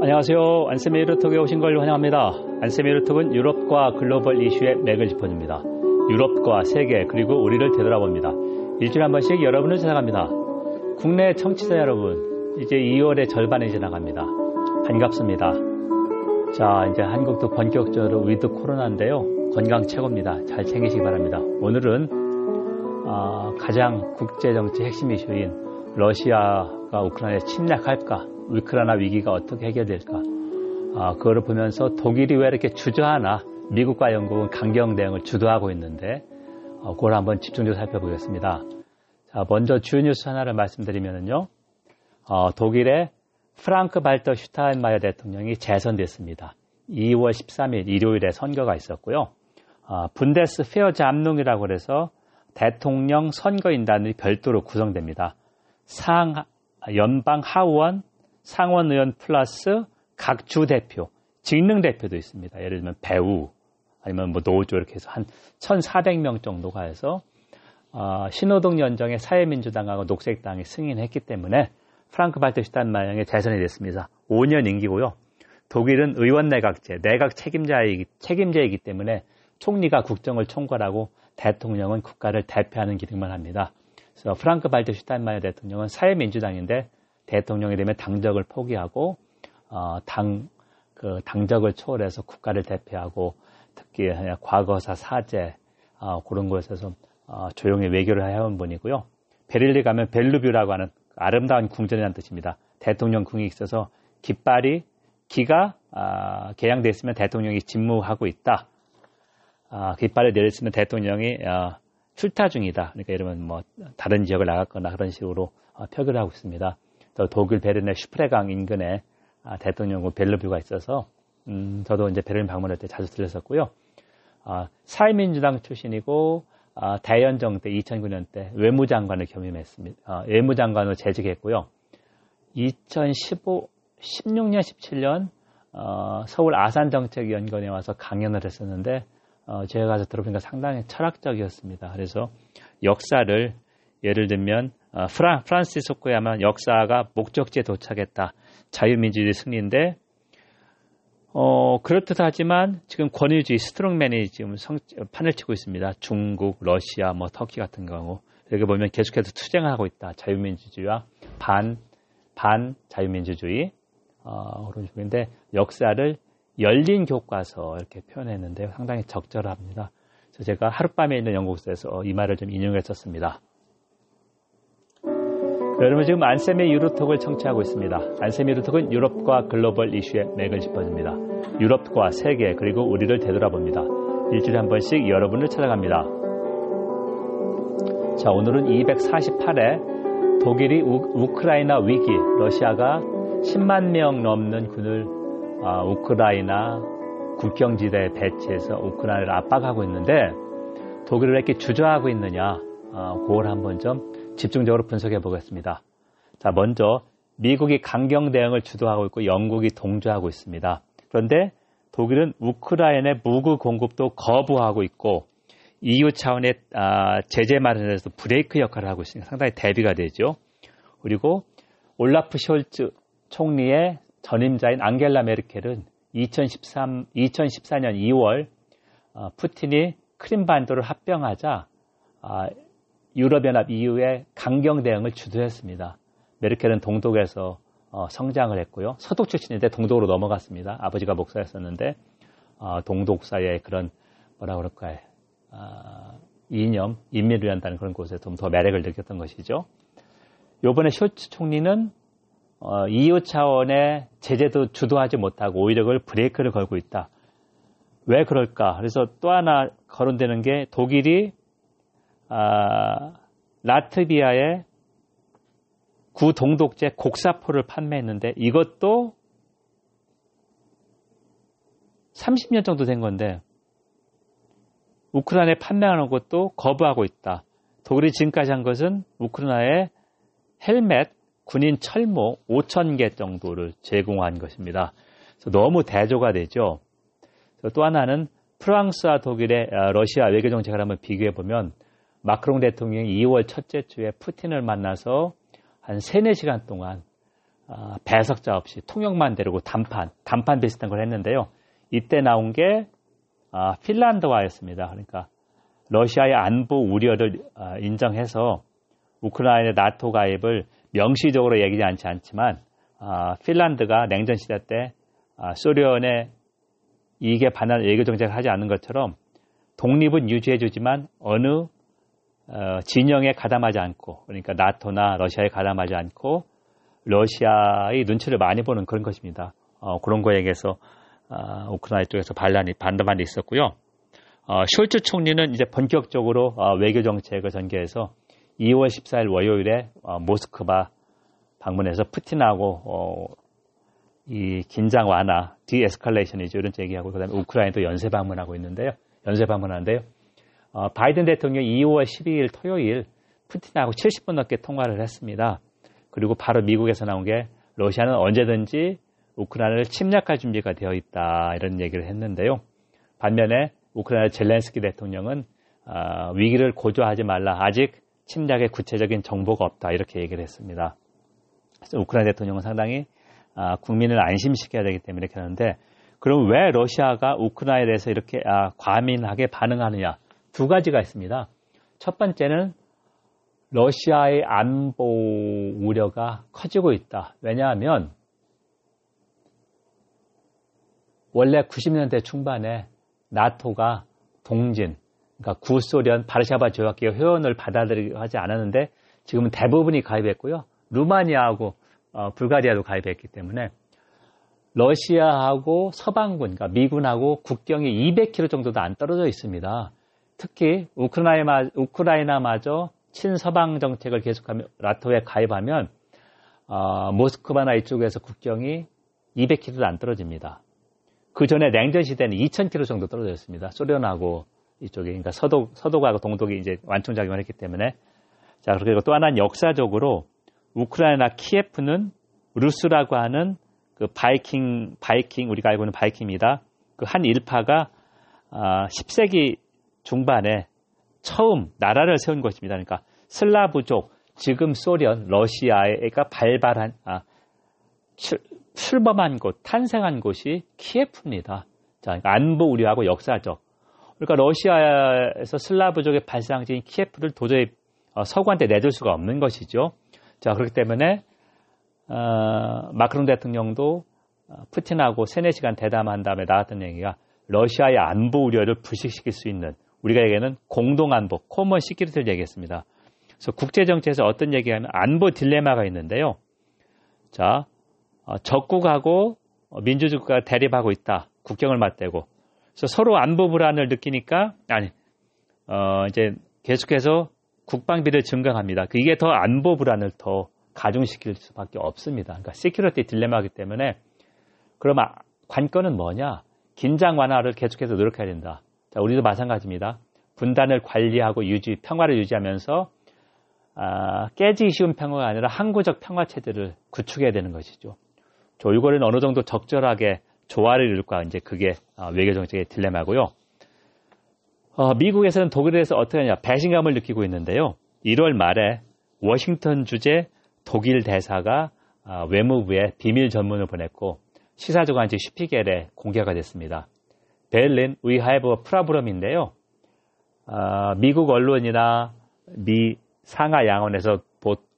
안녕하세요. 안쌤의 유로톡에 오신 걸 환영합니다. 안쌤의 유로톡은 유럽과 글로벌 이슈의 맥을 짚어줍니다. 유럽과 세계 그리고 우리를 되돌아봅니다. 일주일에 한 번씩 여러분을 찾아갑니다. 국내 청취자 여러분, 이제 2월의 절반이 지나갑니다. 반갑습니다. 자, 이제 한국도 본격적으로 위드 코로나인데요. 건강 최고입니다. 잘 챙기시기 바랍니다. 오늘은 어, 가장 국제정치 핵심 이슈인 러시아가 우크라이나에 침략할까, 우크라이나 위기가 어떻게 해결될까, 어, 그거를 보면서 독일이 왜 이렇게 주저하나, 미국과 영국은 강경 대응을 주도하고 있는데, 어, 그걸 한번 집중적으로 살펴보겠습니다. 자, 먼저 주요 뉴스 하나를 말씀드리면요. 어, 독일의 프랑크 발터 슈타인마이어 대통령이 재선됐습니다. 2월 13일 일요일에 선거가 있었고요. 어, Bundesversammlung이라고 해서 대통령 선거인단이 별도로 구성됩니다. 상 연방 하원, 상원 의원 플러스 각 주 대표, 직능 대표도 있습니다. 예를 들면 배우 아니면 뭐 노조 이렇게 해서 한 1,400명 정도가 해서 어, 신호등 연정에 사회민주당하고 녹색당이 승인했기 때문에 프랑크 발트슈탄마영의 재선이 됐습니다. 5년 임기고요. 독일은 의원 내각제, 내각 책임자이기, 책임제이기 때문에 총리가 국정을 총괄하고 대통령은 국가를 대표하는 기능만 합니다. 그래서 프랑크 발트 슈타인마이어 대통령은 사회민주당인데 대통령이 되면 당적을 포기하고 어, 당, 그 당적을 초월해서 국가를 대표하고 특히 과거사 사죄 어, 그런 곳에서 어, 조용히 외교를 해온 분이고요. 베를린 가면 벨루뷰라고 하는 아름다운 궁전이라는 뜻입니다. 대통령 궁이 있어서 깃발이 기가 아, 개양돼 있으면 대통령이 직무하고 있다. 아, 깃발을 내렸으면 대통령이 아, 출타 중이다. 그러니까 이러면 뭐 다른 지역을 나갔거나 그런 식으로 어, 표기를 하고 있습니다. 또 독일 베른의 슈프레강 인근에 아, 대통령궁 벨루뷰가 있어서 음, 저도 이제 베를린 방문할 때 자주 들렸었고요. 아, 사회민주당 출신이고 아, 대연정 때 2009년 때 외무장관을 겸임했습니다. 아, 외무장관으로 재직했고요. 2015, 16년, 17년 어, 서울 아산정책연구원에 와서 강연을 했었는데 어, 제가 가서 들어보니까 상당히 철학적이었습니다. 그래서 역사를 예를 들면 어, 프란, 프란시스 후쿠야마는 역사가 목적지에 도착했다. 자유민주주의 승리인데 어, 그렇듯 하지만 지금 권위주의 strongman이 지금 성, 판을 치고 있습니다. 중국, 러시아, 뭐 터키 같은 경우 여기 보면 계속해서 투쟁을 하고 있다. 자유민주주의와 반, 반 자유민주주의 어, 그런 식인데 역사를 열린 교과서 이렇게 표현했는데 상당히 적절합니다. 그래서 제가 하룻밤에 있는 영국서에서 이 말을 좀 인용했었습니다. 여러분 지금 안세미 유로톡을 청취하고 있습니다. 안세미 유로톡은 유럽과 글로벌 이슈의 맥을 짚어줍니다. 유럽과 세계 그리고 우리를 되돌아봅니다. 일주일에 한 번씩 여러분을 찾아갑니다. 자 오늘은 248회 독일이 우, 크라이나 위기 러시아가 10만 명 넘는 군을 아, 우크라이나 국경지대에 배치해서 우크라이나를 압박하고 있는데 독일을 왜 이렇게 주저하고 있느냐 아, 그걸 한번 좀 집중적으로 분석해 보겠습니다. 자, 먼저 미국이 강경 대응을 주도하고 있고 영국이 동조하고 있습니다. 그런데 독일은 우크라이나의 무구 공급도 거부하고 있고 EU 차원의 아, 제재 마련에서 브레이크 역할을 하고 있으니까 상당히 대비가 되죠. 그리고 올라프 숄츠 총리의 전임자인 앙겔라 메르켈은 2013, 2014년 2월 어, 푸틴이 크림반도를 합병하자 아, 유럽연합 EU의 강경 대응을 주도했습니다. 메르켈은 동독에서 어, 성장을 했고요. 서독 출신인데 동독으로 넘어갔습니다. 아버지가 목사였었는데 어, 동독사의 그런 뭐라 그럴까요? 아, 이념, 인민을 한다는 그런 곳에 좀 더 매력을 느꼈던 것이죠. 요번에 쇼츠 총리는 어, EU 차원의 제재도 주도하지 못하고 오히려 그걸 브레이크를 걸고 있다. 왜 그럴까? 그래서 또 하나 거론되는 게 독일이 아, 라트비아의 구동독제 곡사포를 판매했는데 이것도 30년 정도 된 건데 우크라이나에 판매하는 것도 거부하고 있다. 독일이 지금까지 한 것은 우크라이나에 헬멧, 군인 철모 5천 개 정도를 제공한 것입니다. 너무 대조가 되죠. 또 하나는 프랑스와 독일의 아, 러시아 외교 정책을 한번 비교해 보면 마크롱 대통령이 2월 첫째 주에 푸틴을 만나서 한 3, 4시간 동안 어, 배석자 없이 통역만 데리고 단판, 단판 비슷한 걸 했는데요. 이때 나온 게 어, 핀란드와였습니다. 그러니까 러시아의 안보 우려를 어, 인정해서 우크라이나 나토 가입을 명시적으로 얘기하지 않지 않지만 어, 핀란드가 냉전 시대 때 어, 소련의 이익에 반한 외교 정책을 하지 않는 것처럼 독립은 유지해주지만 어느 어, 진영에 가담하지 않고 그러니까 나토나 러시아에 가담하지 않고 러시아의 눈치를 많이 보는 그런 것입니다. 어, 그런 거에 대해서 어, 우크라이나 쪽에서 반란이 반대반이 있었고요. 어, 숄츠 총리는 이제 본격적으로 어, 외교 정책을 전개해서 2월 14일 월요일에 어, 모스크바 방문해서 푸틴하고 어, 이 긴장 완화, 디에스컬레이션이죠. 이런 얘기하고 그다음에 우크라이나도 연쇄 방문하고 있는데요. 연쇄 방문하는데요. 어, 바이든 대통령이 2월 12일 토요일 푸틴하고 70분 넘게 통화를 했습니다. 그리고 바로 미국에서 나온 게 러시아는 언제든지 우크라이나를 침략할 준비가 되어 있다 이런 얘기를 했는데요. 반면에 우크라이나 젤렌스키 대통령은 어, 위기를 고조하지 말라 아직 침략의 구체적인 정보가 없다 이렇게 얘기를 했습니다. 그래서 우크라이나 대통령은 상당히 어, 국민을 안심시켜야 되기 때문에 이렇게 하는데 그럼 왜 러시아가 우크라이나에 대해서 이렇게 아, 과민하게 반응하느냐 두 가지가 있습니다. 첫 번째는 러시아의 안보 우려가 커지고 있다. 왜냐하면 원래 90년대 중반에 나토가 동진, 그러니까 구소련 바르샤바 조약기의 회원을 받아들이려 하지 않았는데 지금은 대부분이 가입했고요. 루마니아하고 어, 불가리아도 가입했기 때문에 러시아하고 서방군, 그러니까 미군하고 국경이 200km 정도도 안 떨어져 있습니다. 특히 우크라이나, 우크라이나마저 친서방 정책을 계속하며 나토에 가입하면 어, 모스크바나 이쪽에서 국경이 200km도 안 떨어집니다. 그 전에 냉전 시대는 2,000km 정도 떨어졌습니다. 소련하고 이쪽에 그러니까 서독 서독하고 동독이 이제 완충작용을 했기 때문에 자 그리고 또 하나는 역사적으로 우크라이나 키예프는 루스라고 하는 그 바이킹 바이킹 우리가 알고 있는 바이킹입니다. 그 한 일파가 아, 10세기 중반에 처음 나라를 세운 것입니다. 그러니까 슬라브족 지금 소련 러시아가 발발한 아, 출, 출범한 곳 탄생한 곳이 키예프입니다. 자, 그러니까 안보 우려하고 역사적 그러니까 러시아에서 슬라브족의 발상지인 키예프를 도저히 어, 서구한테 내줄 수가 없는 것이죠. 자, 그렇기 때문에 어, 마크롱 대통령도 어, 푸틴하고 세네 시간 대담한 다음에 나왔던 얘기가 러시아의 안보 우려를 부식시킬 수 있는 우리가 얘기하는 공동 안보, common security를 얘기했습니다. 그래서 국제 정치에서 어떤 얘기하면 안보 딜레마가 있는데요. 자, 어, 적국하고 민주주의가 대립하고 있다. 국경을 맞대고. 그래서 서로 안보 불안을 느끼니까 아니 어, 이제 계속해서 국방비를 증강합니다. 이게 더 안보 불안을 더 가중시킬 수밖에 없습니다. 그러니까 security dilemma이기 때문에 그럼 아, 관건은 뭐냐? 긴장 완화를 계속해서 노력해야 된다. 자, 우리도 마찬가지입니다. 분단을 관리하고 유지, 평화를 유지하면서 아, 깨지기 쉬운 평화가 아니라 항구적 평화 체제를 구축해야 되는 것이죠. 졸고는 어느 정도 적절하게 조화를 이룰까 이제 그게 아, 외교 정책의 딜레마고요. 어, 미국에서는 독일에 대해서 어떻게 하냐 배신감을 느끼고 있는데요. 1월 말에 워싱턴 주재 독일 대사가 아, 외무부에 비밀 전문을 보냈고 시사주간지 슈피겔에 공개가 됐습니다. Berlin, we have a problem인데요. 아, 미국 언론이나 미 상하 양원에서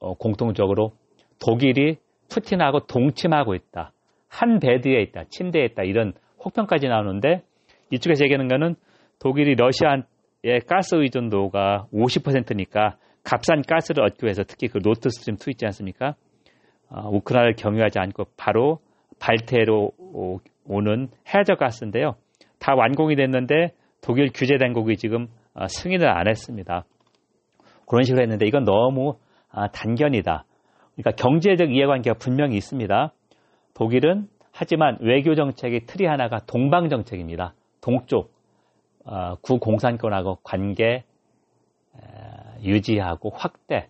어, 공통적으로 독일이 푸틴하고 동침하고 있다. 한 bed에 있다. 침대에 있다. 이런 혹평까지 나오는데 이쪽에서 얘기하는 거는 독일이 러시아의 가스 의존도가 50%니까 값싼 가스를 얻기 위해서 특히 그 노트 스트림 2 있지 않습니까? 어, 우크라이나를 경유하지 않고 바로 발트해로 오는 해저 가스인데요. 다 완공이 됐는데 독일 규제 당국이 지금 어, 승인을 안 했습니다. 그런 식으로 했는데 이건 너무 아, 단견이다. 그러니까 경제적 이해관계가 분명히 있습니다. 독일은 하지만 외교 정책의 틀이 하나가 동방 정책입니다. 동쪽 어, 구공산권하고 관계 유지하고 확대.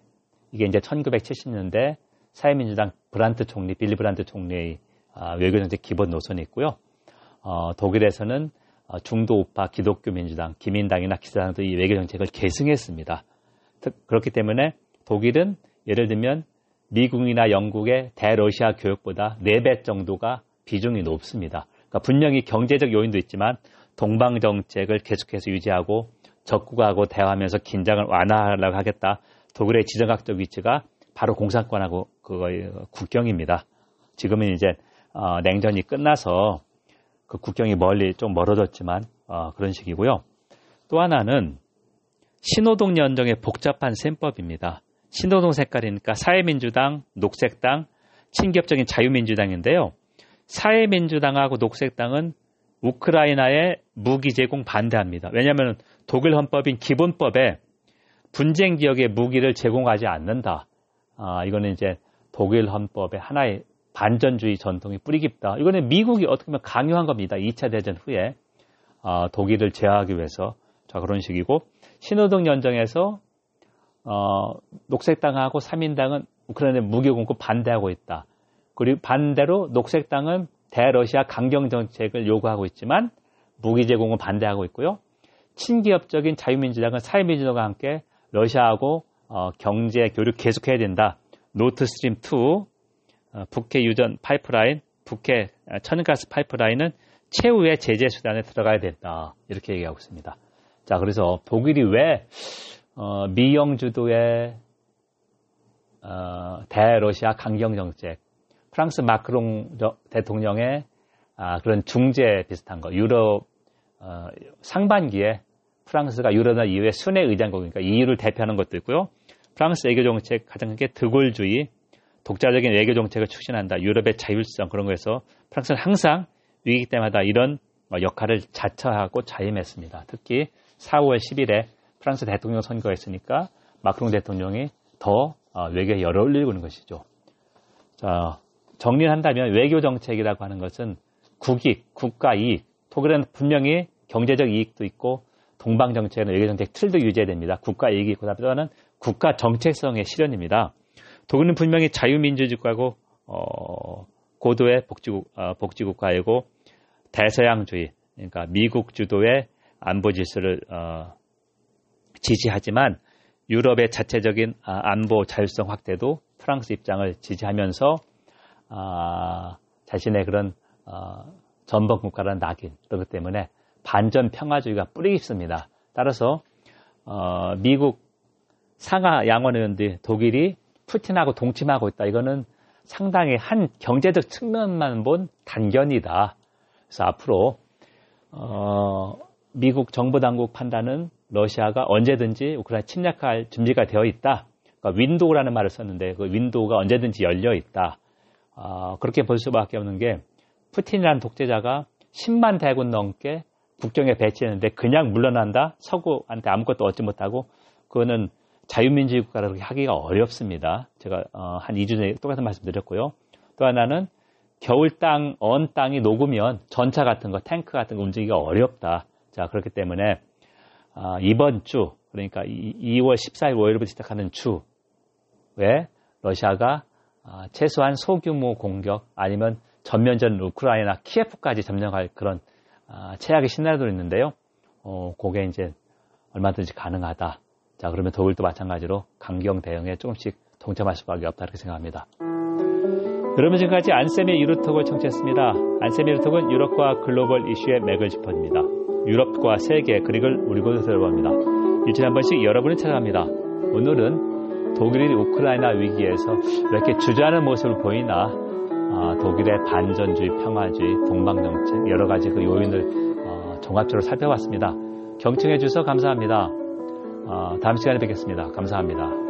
이게 이제 1970년대 사회민주당 브란트 총리, 빌리 브란트 총리의 어, 외교정책 기본 노선이 있고요. 어, 독일에서는 어, 중도 우파 기독교 민주당, 기민당이나 기사당도 이 외교 정책을 계승했습니다. 그렇기 때문에 독일은 예를 들면 미국이나 영국의 대러시아 교육보다 4배 정도가 비중이 높습니다. 그러니까 분명히 경제적 요인도 있지만 동방 정책을 계속해서 유지하고 적국하고 대화하면서 긴장을 완화하려고 하겠다. 독일의 지정학적 위치가 바로 공산권하고 그거의 국경입니다. 지금은 이제 어, 냉전이 끝나서 그 국경이 멀리 좀 멀어졌지만 어, 그런 식이고요. 또 하나는 신호동 연정의 복잡한 셈법입니다. 신호동 색깔이니까 사회민주당, 녹색당, 친격적인 자유민주당인데요. 사회민주당하고 녹색당은 우크라이나의 무기 제공 반대합니다. 왜냐하면 독일 헌법인 기본법에 분쟁 지역에 무기를 제공하지 않는다. 아, 이거는 이제 독일 헌법의 하나의 반전주의 전통이 뿌리 깊다. 이거는 미국이 어떻게 보면 강요한 겁니다. 2차 대전 후에 아, 독일을 제어하기 위해서 자 그런 식이고 신호등 연정에서 어, 녹색당하고 3인당은 우크라이나 무기 공급 반대하고 있다. 그리고 반대로 녹색당은 대러시아 강경 정책을 요구하고 있지만 무기 제공은 반대하고 있고요. 친기업적인 자유민주당은 사회민주당과 함께 러시아하고 어, 경제 교류 계속해야 된다. 노트스트림 2 어, 북해 유전 파이프라인, 북해 어, 천연가스 파이프라인은 최후의 제재 수단에 들어가야 된다. 이렇게 얘기하고 있습니다. 자, 그래서 독일이 왜 어, 미영 주도의 어, 대러시아 강경 정책, 프랑스 마크롱 대통령의 아, 그런 중재 비슷한 거, 유럽 어, 상반기에 프랑스가 유럽나 이후에 순회 의장국이니까 EU를 대표하는 것도 있고요. 프랑스 외교 정책 가장 큰게 드골주의, 독자적인 외교 정책을 추진한다. 유럽의 자율성 그런 거에서 프랑스는 항상 위기 때마다 이런 역할을 자처하고 자임했습니다. 특히 4월 10일에 프랑스 대통령 선거가 있으니까 마크롱 대통령이 더 어, 외교에 열을 올리고 있는 것이죠. 자, 정리를 한다면 외교 정책이라고 하는 것은 국익, 국가 이익, 독일은 분명히 경제적 이익도 있고 동방 정책은 외교 정책 틀도 유지해야 됩니다. 국가 이익이 있고 다음에 국가 정체성의 실현입니다. 독일은 분명히 자유민주주의국가고 어, 고도의 복지국, 어, 복지국가이고 대서양주의, 그러니까 미국 주도의 안보 질서를 어, 지지하지만 유럽의 자체적인 아, 안보 자율성 확대도 프랑스 입장을 지지하면서 아, 자신의 그런 어, 전범 국가라는 낙인 그렇기 때문에 반전 평화주의가 뿌리 깊습니다. 따라서 어, 미국 상하 양원 의원들이 독일이 푸틴하고 동침하고 있다. 이거는 상당히 한 경제적 측면만 본 단견이다. 그래서 앞으로 어, 미국 정부 당국 판단은 러시아가 언제든지 우크라이나 침략할 준비가 되어 있다. 그러니까 윈도우라는 말을 썼는데 그 윈도우가 언제든지 열려 있다. 어, 그렇게 볼 수밖에 없는 게 푸틴이라는 독재자가 10만 대군 넘게 국경에 배치했는데 그냥 물러난다? 서구한테 아무것도 얻지 못하고 그거는 자유민주주의 국가라고 하기가 어렵습니다. 제가 어, 한 2주 전에 똑같은 말씀 드렸고요. 또 하나는 겨울 땅, 언 땅이 녹으면 전차 같은 거, 탱크 같은 거 움직이기가 어렵다. 자, 그렇기 때문에 어, 이번 주, 그러니까 2 월 14일, 5일부터 시작하는 주에 러시아가 어, 최소한 소규모 공격 아니면 전면전 우크라이나 키예프까지 점령할 그런 어, 최악의 시나리오도 있는데요. 어, 그게 이제 얼마든지 가능하다. 자, 그러면 독일도 마찬가지로 강경 대응에 조금씩 동참할 수밖에 없다 이렇게 생각합니다. 여러분 지금까지 안쌤의 유로톡을 청취했습니다. 안쌤의 유로톡은 유럽과 글로벌 이슈의 맥을 짚어줍니다. 유럽과 세계 그리고 우리 곳에 들어봅니다. 일주일에 한 번씩 여러분을 찾아갑니다. 오늘은 독일이 우크라이나 위기에서 왜 이렇게 주저하는 모습을 보이나 아, 독일의 반전주의, 평화주의, 동방정책 여러 가지 그 요인을 어, 종합적으로 살펴봤습니다. 경청해 주셔서 감사합니다. 어, 다음 시간에 뵙겠습니다. 감사합니다.